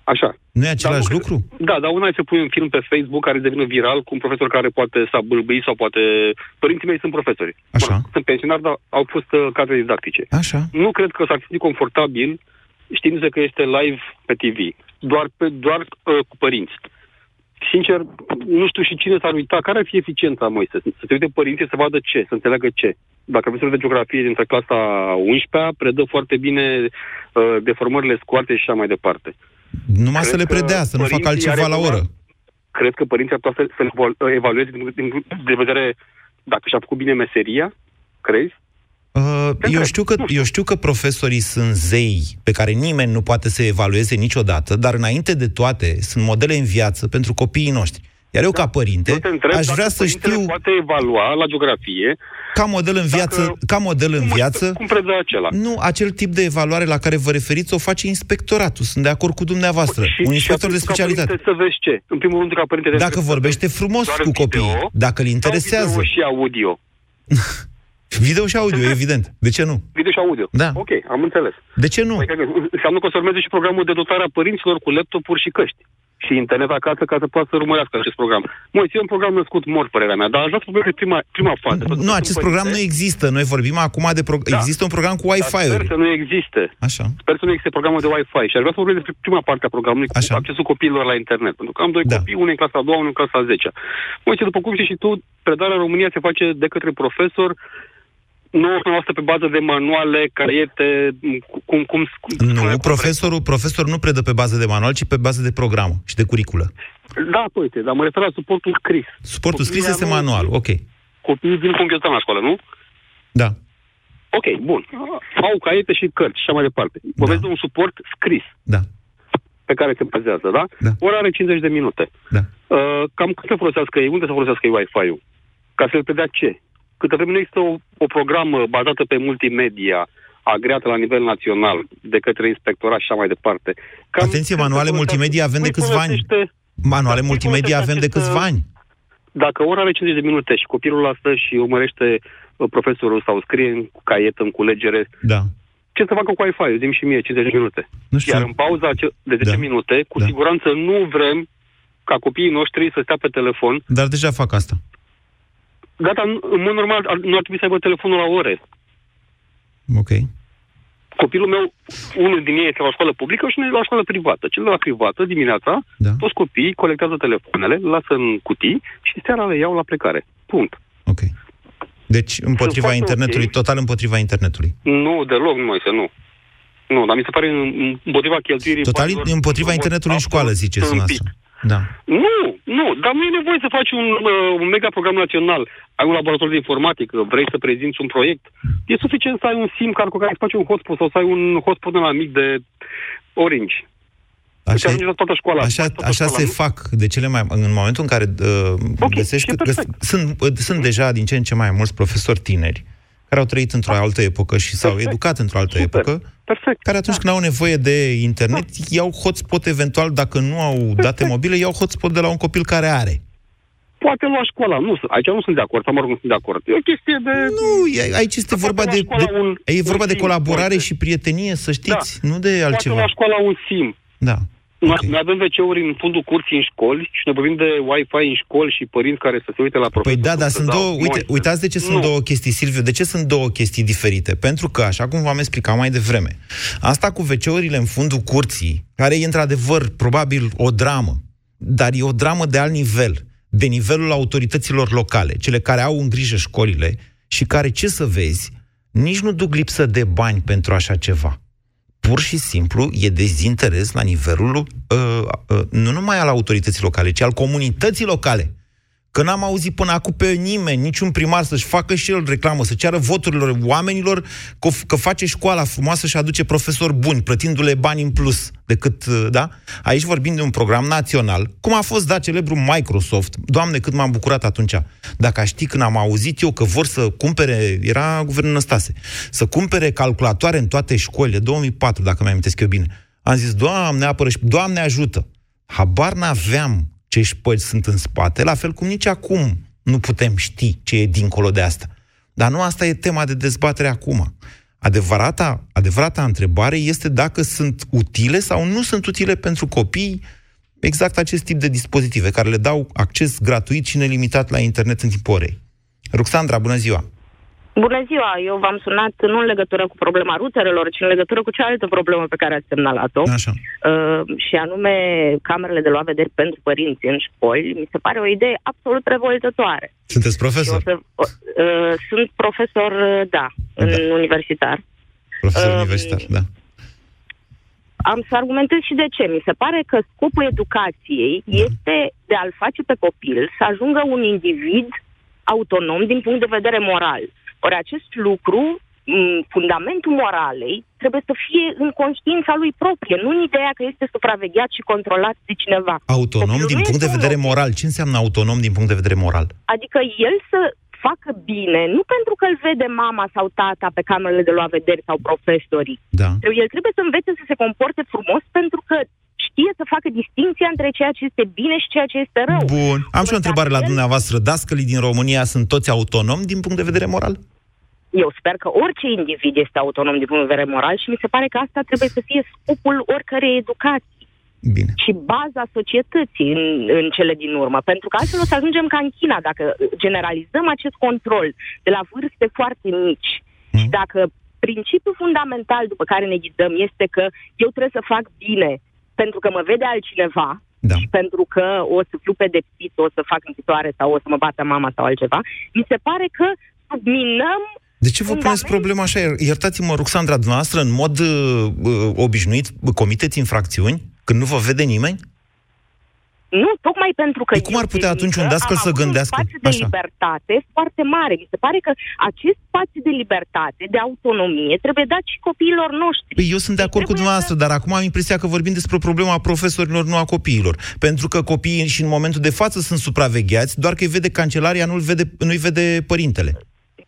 Așa.
Nu e același
Dar nu
lucru?
Da, dar una e să pui un film pe Facebook care devine viral cu un profesor care poate s-a bâlbâi sau poate... Părinții mei sunt profesori.
Așa.
Mă, sunt pensionari, dar au fost uh, cadre didactice.
Așa.
Nu cred că s-ar simți confortabil știindu-se că este live pe TV. Doar, pe, doar uh, cu părinți. Sincer, nu știu și cine s-ar uita. Care ar fi eficiența, Moise? Să se uite părinții să vadă ce, să înțeleagă ce. Dacă profesorul de geografie dintre clasa 11-a predă foarte bine uh, deformările scoarte și așa mai departe.
Numai
Cred
să le
că
predea, să nu facă
părinții
altceva
ar
la oră.
evalua- Cred că părinții ar putea să, să le evalu- evalueze din, din, din vedere dacă și-a făcut bine meseria, crezi?
Uh, eu, știu că, eu știu că profesorii sunt zei pe care nimeni nu poate să evalueze niciodată, dar înainte de toate sunt modele în viață pentru copiii noștri. Iar eu, ca părinte,
Eu te întreb
aș
dacă
vrea să
părintele
știu,
poate evalua la geografie
ca model în viață, ca model în viață,
cum predă acela.
nu, acel tip de evaluare la care vă referiți o face inspectoratul. Sunt de acord cu dumneavoastră. un inspector de
atunci, ca
specialitate.
părinte, să vezi ce. În primul rând, ca părinte...
Dacă
trebuie să
vorbește
vezi
frumos
doar
cu
video
copiii, dacă îl interesează.
Sau video și audio.
Video și audio, evident. De ce nu?
Video și audio.
Da.
Ok, am înțeles.
De ce nu?
Păi, cred că înseamnă că o să urmeze și programul de dotare a părinților cu laptopuri și căști. Și internet acasă ca să poată să urmărească acest program. Mă, e un program născut mort, părerea mea, dar aș vrea să vorbesc de prima, prima fază. pentru că
Nu,
sunt
acest
părinte,
program nu există. Noi vorbim acum de... Pro...
Da.
Există un program cu
dar
Wi-Fi-uri.
Sper să nu existe.
Așa.
Sper să nu existe programul de Wi-Fi. Și aș vrea să vorbesc despre prima parte a programului, cu
Așa.
accesul copiilor la internet. Pentru că am doi
Da.
copii, unul în clasa a doua, unul în clasa a zecea. Mă, ce după cum știi și tu, predarea în România se face de către profesor 99% pe bază de manuale, caiete, cum... cum, cum
Nu, profesorul, profesorul nu predă pe bază de manual, ci pe bază de programă și de curiculă.
Da, păi, uite, dar mă refer la suportul scris.
Suportul scris
Copiii
este
nu-
manual, ok.
Copiii vin computer la școală, nu?
Da.
Ok, bun. Au caiete și cărți și așa mai departe. Vorbesc de un suport scris.
Da.
Pe care se bazează, da?
Da.
Ora are 50 de minute.
Da.
Uh, cam cât să folosească ei? Unde să folosească ei Wi-Fi-ul? Ca să le predea ce? Câtă vreme nu există o, o programă bazată pe multimedia, agreată la nivel național, de către inspectorat și așa mai departe. Cam
Atenție,
cât să
manuale
folosească-
multimedia avem de
cui
câțiva ani.
folosește-
Manuale
Da,
multimedia
folosește
avem de
acest,
câțiva
uh,
ani.
Dacă ora are 50 de minute și copilul lasă și urmărește uh, profesorul sau scrie în caiet, în culegere,
Da.
ce să facă cu Wi-Fi? Zi și mie 50 de minute.
Nu știu.
Iar în pauza ace- de 10
Da.
minute, cu
Da.
siguranță nu vrem ca copiii noștri să stea pe telefon.
Dar deja fac asta.
Gata, în în mod normal ar, nu ar trebui să aibă telefonul la ore.
Ok.
Copilul meu, unul din ei este la o școală publică și unul e la o școală privată. Cel de la privată, dimineața,
Da.
toți copiii colectează telefoanele, lasă în cutii și seara le iau la plecare. Punct.
Ok. Deci împotriva
foarte
internetului,
ok.
total împotriva internetului.
Nu, deloc, nu mai să nu. Nu, dar mi se pare în- împotriva cheltuirii
Total
banilor
împotriva
în mod
internetului în
absolut
școală, ziceți
tâmpit.
dumneavoastră. Da.
Nu, nu, dar nu e nevoie să faci un, uh, un mega program național. Ai un laborator de informatică, vrei să prezinți un proiect. E suficient să ai un SIM card cu care să faci un hotspot sau să ai un hotspot de la mic de Orange. Deci
Așa,
ajungi la toată școala.
așa,
toată
așa
școala,
se
nu?
fac de cele mai... În momentul în care uh,
Ok,
găsești...
e
Că,
perfect.
sunt, uh, sunt deja din ce în ce mai mulți profesori tineri care au trăit într-o altă epocă și s-au
Perfect.
educat într-o altă
Super.
epocă,
Perfect.
care atunci când au nevoie de internet, iau hotspot eventual, dacă nu au date mobile, iau hotspot de la un copil care are.
Poate lua școala. Nu, aici nu sunt de acord, sau mă rog, nu sunt de acord. E o chestie de...
Nu, e- aici este vorba
poate
de,
la școala
de,
un-
e vorba
un
de
sim,
colaborare
poate.
și prietenie, să știți, nu de
Poate
altceva.
la școala un SIM.
Da.
Noi,
Ok.
noi avem WC-uri în fundul curții în școli și ne vorbim de Wi-Fi în școli și părinți care să se uite la
Păi
profesor.
da, dar
să
sunt
dau
două, uite,
noi,
uitați de ce sunt
nu.
două chestii, Silviu, de ce sunt două chestii diferite? Pentru că, așa cum v-am explicat mai devreme, asta cu WC-urile în fundul curții, care e într-adevăr probabil o dramă, dar e o dramă de alt nivel, de nivelul autorităților locale, cele care au în grijă școlile și care, ce să vezi, nici nu duc lipsă de bani pentru așa ceva pur și simplu e dezinteres la nivelul uh, uh, nu numai al autorității locale, ci al comunității locale. Că n-am auzit până acum pe nimeni, niciun primar să-și facă și el reclamă, să ceară voturilor oamenilor că, că face școala frumoasă și aduce profesori buni, plătindu-le bani în plus decât, uh, da? Aici vorbim de un program național, cum a fost dat celebru Microsoft. Doamne, cât m-am bucurat atunci. Dacă aș ști când am auzit eu că vor să cumpere, era guvernul Năstase, să cumpere calculatoare în toate școlile, 2004, dacă mi amintesc eu bine. Am zis, Doamne, apără și Doamne ajută. Habar n-aveam ce șpăci sunt în spate, la fel cum nici acum nu putem ști ce e dincolo de asta. Dar nu asta e tema de dezbatere acum. Adevărata, adevărata întrebare este dacă sunt utile sau nu sunt utile pentru copii exact acest tip de dispozitive care le dau acces gratuit și nelimitat la internet în timpul orei. Ruxandra, bună ziua!
Bună ziua! Eu v-am sunat nu în legătură cu problema ruterelor, ci în legătură cu cealaltă problemă pe care ați semnalat-o.
Așa.
Uh, și anume camerele de luat vederi pentru părinți în școli. Mi se pare o idee absolut revoltătoare.
Sunteți
Și o
profesor?
să, uh, sunt profesor, uh, da, în
Da.
universitar.
Profesor
Um,
universitar, da.
Am să argumentez și de ce. Mi se pare că scopul educației
Da.
este de a-l face pe copil să ajungă un individ autonom din punct de vedere moral. Ori acest lucru, m, fundamentul moralei, trebuie să fie în conștiința lui proprie, nu în ideea că este supravegheat și controlat de cineva.
Autonom
Copilul
din
nu
punct de
este un
vedere
om.
moral. Ce înseamnă autonom din punct de vedere moral?
Adică el să facă bine, nu pentru că îl vede mama sau tata pe camerele de luat vederi sau profesorii.
Da.
El trebuie să învețe să se comporte frumos pentru că știe să facă distinția între ceea ce este bine și ceea ce este rău.
Bun. Am și o
Ori
întrebare
dacă
la
el-
dumneavoastră. Dascălii din România sunt toți autonomi din punct de vedere moral?
Eu sper că orice individ este autonom din punct de vedere moral și mi se pare că asta trebuie să fie scopul oricărei educații
Bine.
și baza societății în, în cele din urmă. Pentru că altfel o să ajungem ca în China, dacă generalizăm acest control de la vârste foarte mici și dacă principiul fundamental după care ne ghidăm este că eu trebuie să fac bine pentru că mă vede altcineva
Da.
și pentru că o să fiu pedepsit, o să fac închisoare sau o să mă bată mama sau altceva, mi se pare că subminăm
De ce vă puneți
Fundament-
problema așa? Iertați-mă, Ruxandra, dumneavoastră, în mod uh, uh, obișnuit, comiteți infracțiuni când nu vă vede nimeni?
Nu, tocmai pentru că
Păi cum ar
eu,
putea
de
atunci
mică,
un dascăl
am
să
avut
gândească?
un spațiu de
Așa.
libertate foarte mare. Mi se pare că acest spațiu de libertate, de autonomie, trebuie dat și copiilor noștri.
Păi eu sunt de acord cu
Trebuie
dumneavoastră, dar acum am impresia că vorbim despre o problemă a profesorilor, nu a copiilor. Pentru că copiii și în momentul de față sunt supravegheați, doar că îi vede cancelaria, nu-l vede, nu-i vede părintele.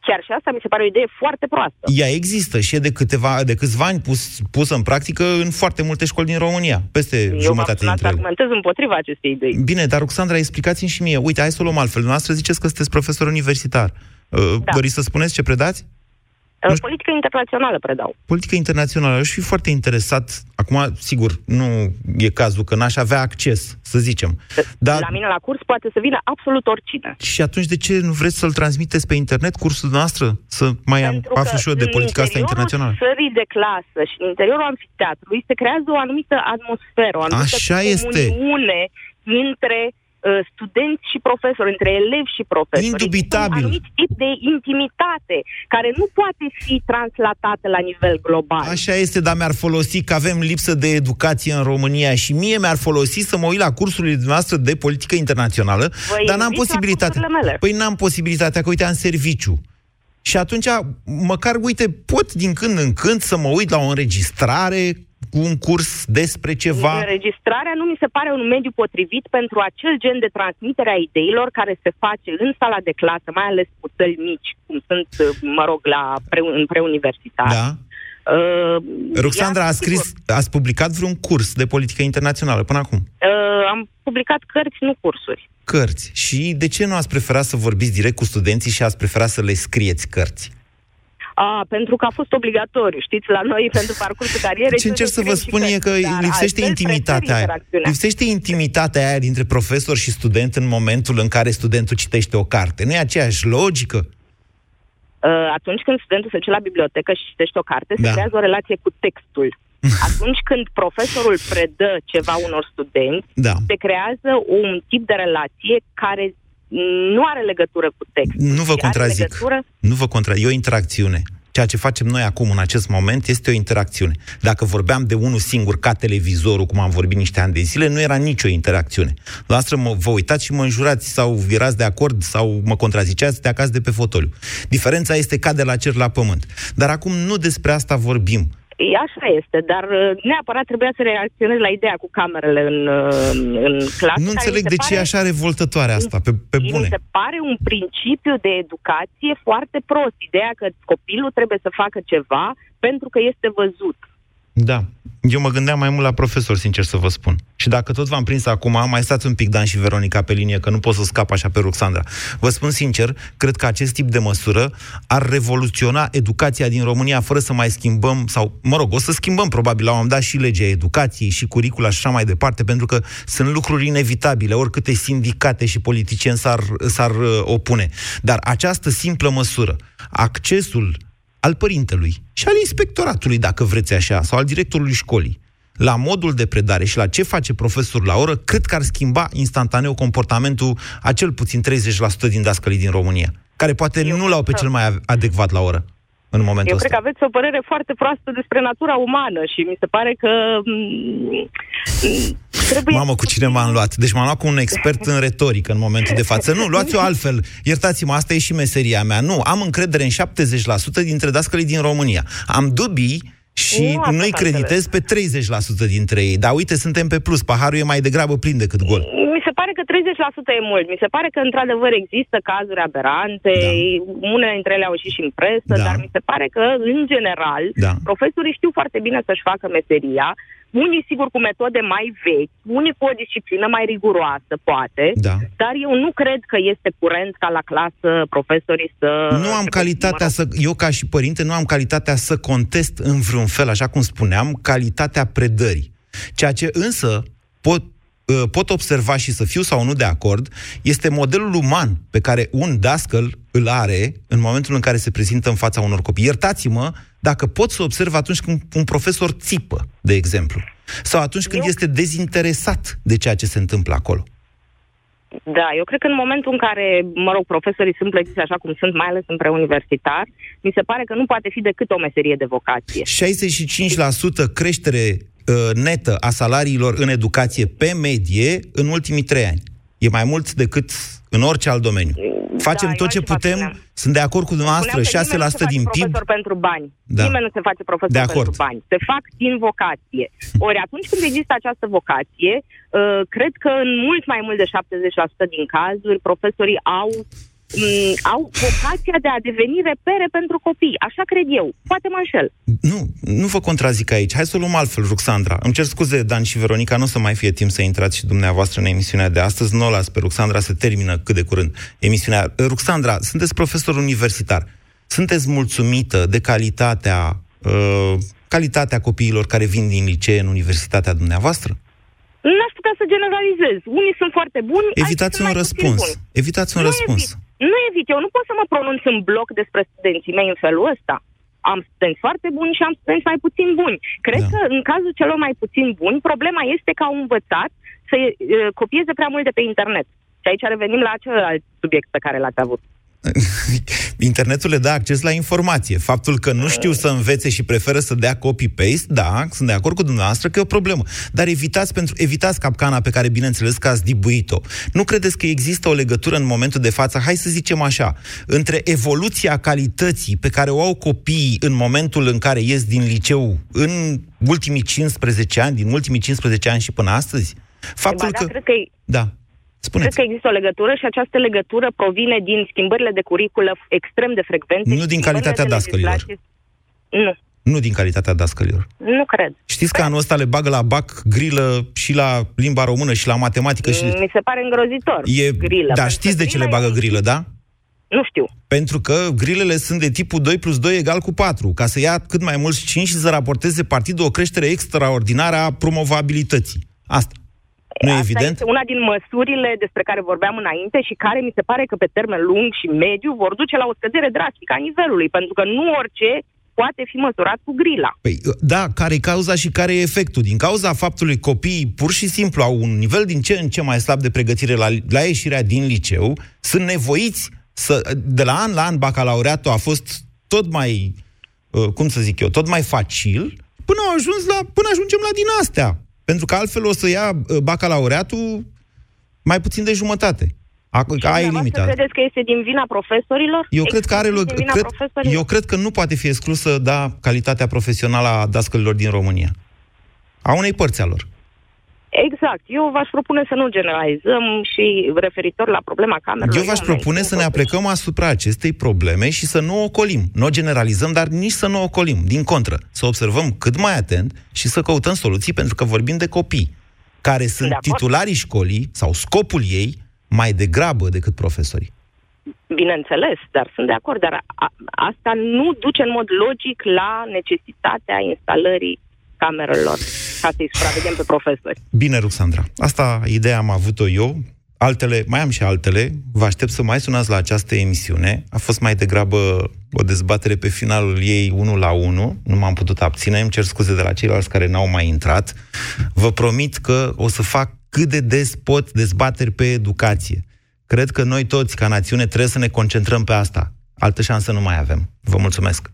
Chiar și asta mi se pare o idee foarte proastă.
Ea există și e de, câteva, de câțiva ani pus, pusă în practică în foarte multe școli din România, peste
Eu v-am
jumătate
sunat să
dintre ele.
argumentez împotriva acestei idei.
Bine, dar Ruxandra, explicați-mi și mie. Uite, hai să o luăm altfel. Dumneavoastră ziceți că sunteți profesor universitar. Uh,
Da.
Doriți să spuneți ce predați?
Uh, politică internațională predau.
Politică internațională. Aș fi foarte interesat, acum, sigur, nu e cazul că n-aș avea acces, să zicem.
Dar... La mine la curs poate să vină absolut oricine.
Și atunci de ce nu vreți să-l transmiteți pe internet, cursul noastră? Să mai Pentru aflu și eu de politica asta internațională.
În sării de clasă și în interiorul amfiteatrului se creează o anumită atmosferă, o anumită
Așa este.
între Uh, studenți și profesori, între elevi și profesori.
Indubitabil.
Un anumit tip de intimitate care nu poate fi translatată la nivel global.
Așa este, dar mi-ar folosi că avem lipsă de educație în România și mie mi-ar folosi să mă uit la cursurile noastre de politică internațională,
Vă
dar n-am posibilitatea.
Mele.
Păi n-am posibilitatea, că uite, am serviciu. Și atunci, măcar, uite, pot din când în când să mă uit la o înregistrare un curs despre ceva?
Înregistrarea nu mi se pare un mediu potrivit pentru acel gen de transmitere a ideilor care se face în sala de clasă, mai ales cu săli mici, cum sunt, mă rog, la pre, în preuniversitar.
Da. Uh, Roxandra, a scris, ați publicat vreun curs de politică internațională până acum?
Uh, am publicat cărți, nu cursuri.
Cărți. Și de ce nu ați preferat să vorbiți direct cu studenții și ați preferat să le scrieți cărți?
A, pentru că a fost obligatoriu, știți, la noi pentru parcursul carierei.
Ce încerc să vă spun e că lipsește intimitatea aia. Lipsește intimitatea aia dintre profesor și student în momentul în care studentul citește o carte. Nu e aceeași logică?
Uh, atunci când studentul se duce la bibliotecă și citește o carte, da. se creează o relație cu textul. Atunci când profesorul predă ceva unor studenți,
da.
se creează un tip de relație care nu are legătură cu textul.
Nu vă contrazic. Legătură... Nu vă contrazic. E o interacțiune. Ceea ce facem noi acum, în acest moment, este o interacțiune. Dacă vorbeam de unul singur, ca televizorul, cum am vorbit niște ani de zile, nu era nicio interacțiune. La asta mă, vă uitați și mă înjurați sau virați de acord sau mă contraziceați de acasă de pe fotoliu. Diferența este ca de la cer la pământ. Dar acum nu despre asta vorbim.
Așa este, dar uh, neapărat trebuia să reacționez la ideea cu camerele în, uh, în clasă.
Nu înțeleg de ce pare, e așa revoltătoare asta, pe, pe bune.
Mi se pare un principiu de educație foarte prost. Ideea că copilul trebuie să facă ceva pentru că este văzut.
Da. Eu mă gândeam mai mult la profesor, sincer să vă spun. Și dacă tot v-am prins acum, mai stați un pic, Dan și Veronica, pe linie, că nu pot să scap așa pe Ruxandra. Vă spun sincer, cred că acest tip de măsură ar revoluționa educația din România fără să mai schimbăm, sau, mă rog, o să schimbăm probabil la un moment dat și legea educației și curicula și așa mai departe, pentru că sunt lucruri inevitabile, oricâte sindicate și politicieni s-ar, s-ar uh, opune. Dar această simplă măsură, accesul al părintelui și al inspectoratului, dacă vreți așa, sau al directorului școlii, la modul de predare și la ce face profesorul la oră, cred că ar schimba instantaneu comportamentul a cel puțin 30% din dascălii din România, care poate Eu nu l-au pe cel mai adecvat la oră în momentul
Eu
ăsta.
cred că aveți o părere foarte proastă despre natura umană și mi se pare că mm,
trebuie... Mamă, cu cine m-am luat? Deci m-am luat cu un expert în retorică în momentul de față. Nu, luați-o altfel. Iertați-mă, asta e și meseria mea. Nu, am încredere în 70% dintre dascălii din România. Am dubii și nu nu-i creditez pe 30% dintre ei. Dar uite, suntem pe plus. Paharul e mai degrabă plin decât gol
pare că 30% e mult. Mi se pare că, într-adevăr, există cazuri aberante, da. unele dintre ele au ieșit și în presă, da. dar mi se pare că, în general, da. profesorii știu foarte bine să-și facă meseria, unii, sigur, cu metode mai vechi, unii cu o disciplină mai riguroasă, poate,
da.
dar eu nu cred că este curent ca la clasă profesorii să...
Nu am calitatea să... Eu, ca și părinte, nu am calitatea să contest în vreun fel, așa cum spuneam, calitatea predării. Ceea ce însă pot Uh, pot observa și să fiu sau nu de acord, este modelul uman pe care un dascăl îl are în momentul în care se prezintă în fața unor copii. Iertați-mă dacă pot să observ atunci când un profesor țipă, de exemplu, sau atunci când eu... este dezinteresat de ceea ce se întâmplă acolo.
Da, eu cred că în momentul în care, mă rog, profesorii sunt plătiți așa cum sunt, mai ales în preuniversitar, mi se pare că nu poate fi decât o meserie de vocație.
65% creștere Uh, netă a salariilor în educație pe medie în ultimii trei ani. E mai mult decât în orice alt domeniu. Facem da, tot ce putem, spuneam. sunt de acord cu dumneavoastră, 6% din PIB.
profesor pentru bani. Da. Nimeni nu se face profesor de acord. pentru bani. Se fac din vocație. Ori atunci când există această vocație, uh, cred că în mult mai mult de 70% din cazuri, profesorii au Mm, au vocația de a deveni repere pentru copii. Așa cred eu. Poate mă înșel.
Nu, nu vă contrazic aici. Hai să o luăm altfel, Ruxandra. Îmi cer scuze, Dan și Veronica, nu o să mai fie timp să intrați și dumneavoastră în emisiunea de astăzi. Nu o las pe Ruxandra, să termină cât de curând emisiunea. Ruxandra, sunteți profesor universitar. Sunteți mulțumită de calitatea, uh, calitatea copiilor care vin din licee în universitatea dumneavoastră?
N-aș putea să generalizez. Unii sunt foarte buni,
Evitați un răspuns. Evitați un
nu
răspuns.
Evit. Nu evit. Eu nu pot să mă pronunț în bloc despre studenții mei în felul ăsta. Am studenți foarte buni și am studenți mai puțin buni. Cred da. că în cazul celor mai puțin buni, problema este că au învățat să uh, copieze prea mult de pe internet. Și aici revenim la celălalt subiect pe care l-ați avut.
Internetul le dă acces la informație. Faptul că nu știu să învețe și preferă să dea copy-paste, da, sunt de acord cu dumneavoastră că e o problemă. Dar evitați, pentru, evitați capcana pe care, bineînțeles, că ați dibuit-o. Nu credeți că există o legătură în momentul de față, hai să zicem așa, între evoluția calității pe care o au copiii în momentul în care ies din liceu în ultimii 15 ani, din ultimii 15 ani și până astăzi?
Faptul da, că... Cred că e...
Da. Spuneți.
Cred că există o legătură și această legătură provine din schimbările de curiculă extrem de frecvente.
Nu din calitatea dascălilor.
Nu.
Nu din calitatea dascălilor.
Nu cred.
Știți că anul ăsta le bagă la bac grilă și la limba română și la matematică și...
Mi se pare îngrozitor.
E...
Grilă.
Da, știți de ce le bagă grilă, da?
Nu știu.
Pentru că grilele sunt de tipul 2 plus 2 egal cu 4, ca să ia cât mai mulți 5 și să raporteze partidul o creștere extraordinară a promovabilității. Asta. Nu
Asta
evident?
este una din măsurile despre care vorbeam înainte și care mi se pare că pe termen lung și mediu vor duce la o scădere drastică a nivelului, pentru că nu orice poate fi măsurat cu grila.
Păi, da, care e cauza și care e efectul? Din cauza faptului copiii pur și simplu au un nivel din ce în ce mai slab de pregătire la, la ieșirea din liceu, sunt nevoiți să, de la an la an bacalaureatul a fost tot mai, uh, cum să zic eu, tot mai facil, până au ajuns la, până ajungem la din astea. Pentru că altfel o să ia uh, bacalaureatul mai puțin de jumătate. Ai limita.
credeți că este din vina profesorilor?
Eu cred că are loc. Cred, eu cred că nu poate fi exclusă, da, calitatea profesională a dascălilor din România. A unei părți a lor.
Exact. Eu v-aș propune să nu generalizăm și referitor la problema camerelor.
Eu v-aș propune să ne aplecăm asupra acestei probleme și să nu o ocolim. Nu o generalizăm, dar nici să nu o ocolim. Din contră, să observăm cât mai atent și să căutăm soluții, pentru că vorbim de copii care sunt titularii școlii sau scopul ei mai degrabă decât profesorii.
Bineînțeles, dar sunt de acord, dar a, asta nu duce în mod logic la necesitatea instalării camerelor ca să-i supraveghem pe profesori.
Bine, Ruxandra. Asta ideea am avut-o eu. Altele, mai am și altele. Vă aștept să mai sunați la această emisiune. A fost mai degrabă o dezbatere pe finalul ei unul la unul. Nu m-am putut abține. Îmi cer scuze de la ceilalți care n-au mai intrat. Vă promit că o să fac cât de des pot dezbateri pe educație. Cred că noi toți, ca națiune, trebuie să ne concentrăm pe asta. Altă șansă nu mai avem. Vă mulțumesc!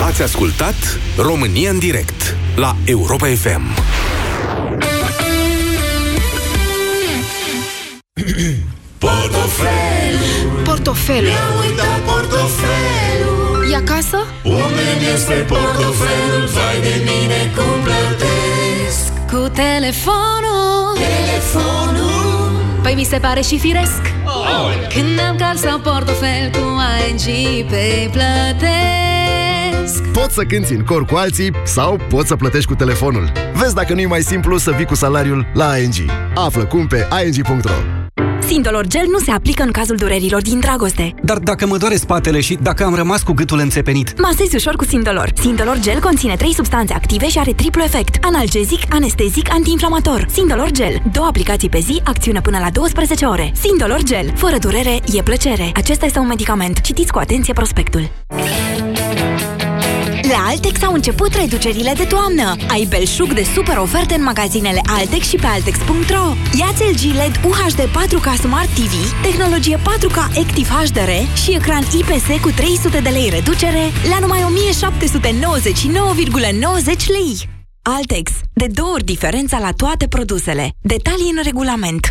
Ați ascultat România în direct la Europa FM.
Portofel
Portofelul
Mi-am uitat portofelul
E acasă?
Unde este portofelul? Vai de mine cum plătesc
Cu telefonul
Telefonul
Păi mi se pare și firesc
oh.
Când am card sau portofel Cu ING pe plătesc
Poți să cânti în cor cu alții sau poți să plătești cu telefonul. Vezi dacă nu e mai simplu să vii cu salariul la ING. Află cum pe ing.ro
Sindolor Gel nu se aplică în cazul durerilor din dragoste.
Dar dacă mă doare spatele și dacă am rămas cu gâtul înțepenit?
Masezi ușor cu Sindolor. Sindolor Gel conține 3 substanțe active și are triplu efect. Analgezic, anestezic, antiinflamator. Sindolor Gel. Două aplicații pe zi, acțiune până la 12 ore. Sindolor Gel. Fără durere, e plăcere. Acesta este un medicament. Citiți cu atenție prospectul. La Altex au început reducerile de toamnă. Ai belșug de super oferte în magazinele Altex și pe Altex.ro. Iați LG LED UHD 4K Smart TV, tehnologie 4K Active HDR și ecran IPS cu 300 de lei reducere la numai 1799,90 lei. Altex. De două ori diferența la toate produsele. Detalii în regulament.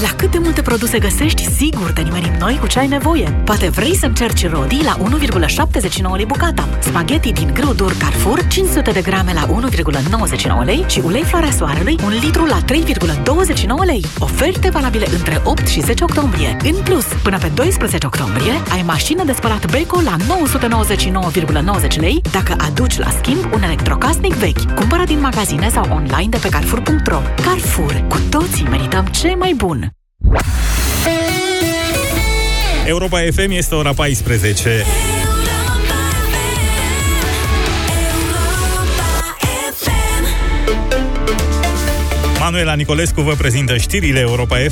La cât de multe produse găsești, sigur te nimerim noi cu ce ai nevoie. Poate vrei să încerci Rodi la 1,79 lei bucata, spaghetti din grâu dur Carrefour 500 de grame la 1,99 lei și ulei floarea soarelui 1 litru la 3,29 lei. Oferte valabile între 8 și 10 octombrie. În plus, până pe 12 octombrie, ai mașină de spălat Beko la 999,90 lei dacă aduci la schimb un electrocasnic vechi. Cumpără din magazine sau online de pe Carrefour.ro. Carrefour. Cu toții merităm ce mai bun!
Europa FM este ora 14. Manuela Nicolescu vă prezintă știrile Europa FM.